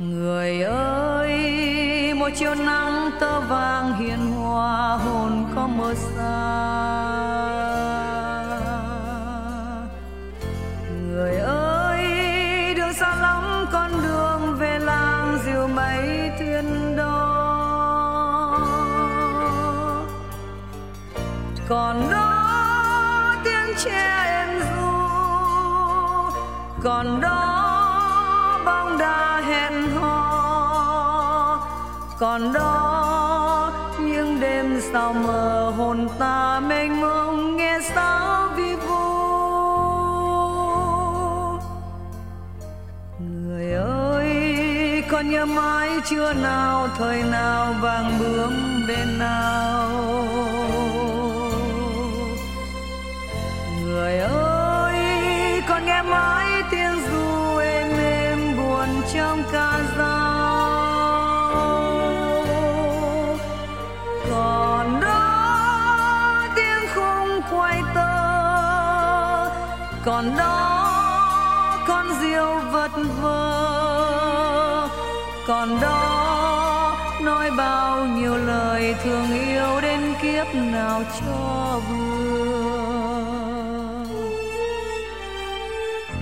người ơi một chiều nắng tơ vàng hiền hòa, hồn có mơ xa. Người ơi, đường xa lắm, con đường về làng diều mấy thuyền đó còn đó, tiếng tre em ru còn đó còn đó. Những đêm sao mờ hồn ta mênh mông, nghe sao vi vu. Người ơi, con nhớ mãi chưa nào, thời nào vàng bướm bên nào. Người ơi, con nghe mãi tiếng ru êm êm buồn trong ca dao. Còn đó con diều vật vờ, còn đó nói bao nhiêu lời thương yêu đến kiếp nào cho vừa.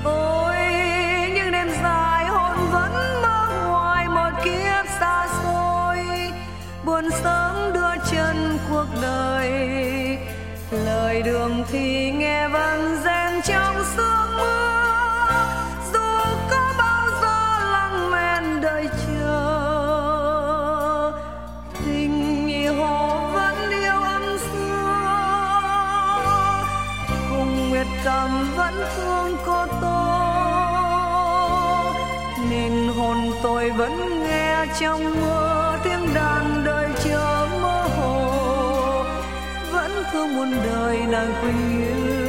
Ôi, những đêm dài hồn vẫn mơ hoài một kiếp xa xôi, buồn sớm đưa chân cuộc đời, lời đường thì nghe vang rèn trong sương mưa, dù có bao giờ lặng men đợi chờ, tình nhị hồ vẫn yêu âm xưa. Cùng nguyệt cầm vẫn thương cô tô, nên hồn tôi vẫn nghe trong mưa tiếng đàn đời chờ mơ hồ. Vẫn thương muôn đời nàng quỳnh yêu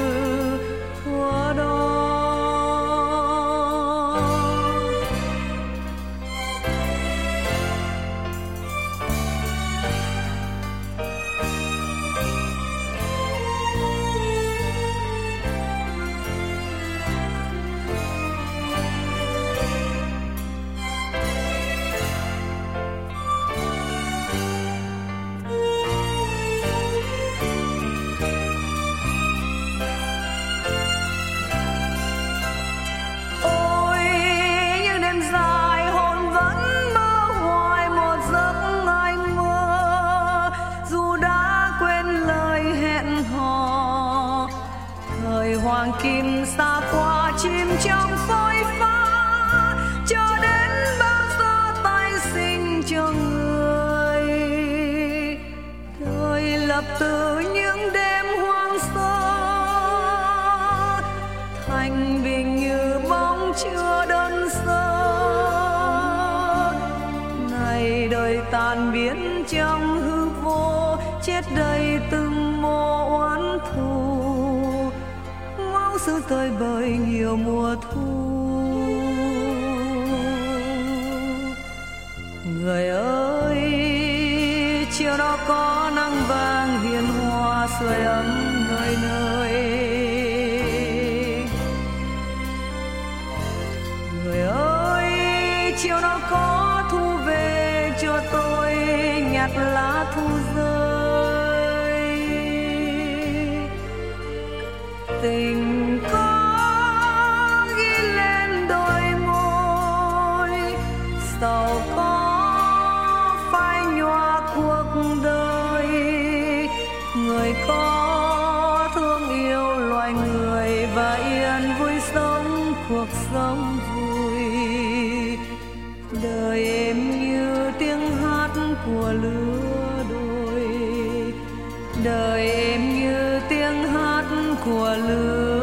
hoàng kim xa qua chim trong phôi pha, cho đến bao giờ tay sinh cho người đời lập từ những đêm hoang sơ, thanh bình như bóng chưa đơn sơ ngày đời tan biến trong hư vô, chết đầy từ. tới bơi nhiều mùa thu. Người ơi, chiều đó có nắng vàng hiền hòa sưởi ấm nơi nơi. Người ơi, chiều đó có thu về, cho tôi nhặt lá thu rơi. Tình giàu có, phai nhòa cuộc đời. Người có thương yêu loài người và yên vui sống cuộc sống vui. Đời em như tiếng hát của lứa đôi. Đời em như tiếng hát của lứa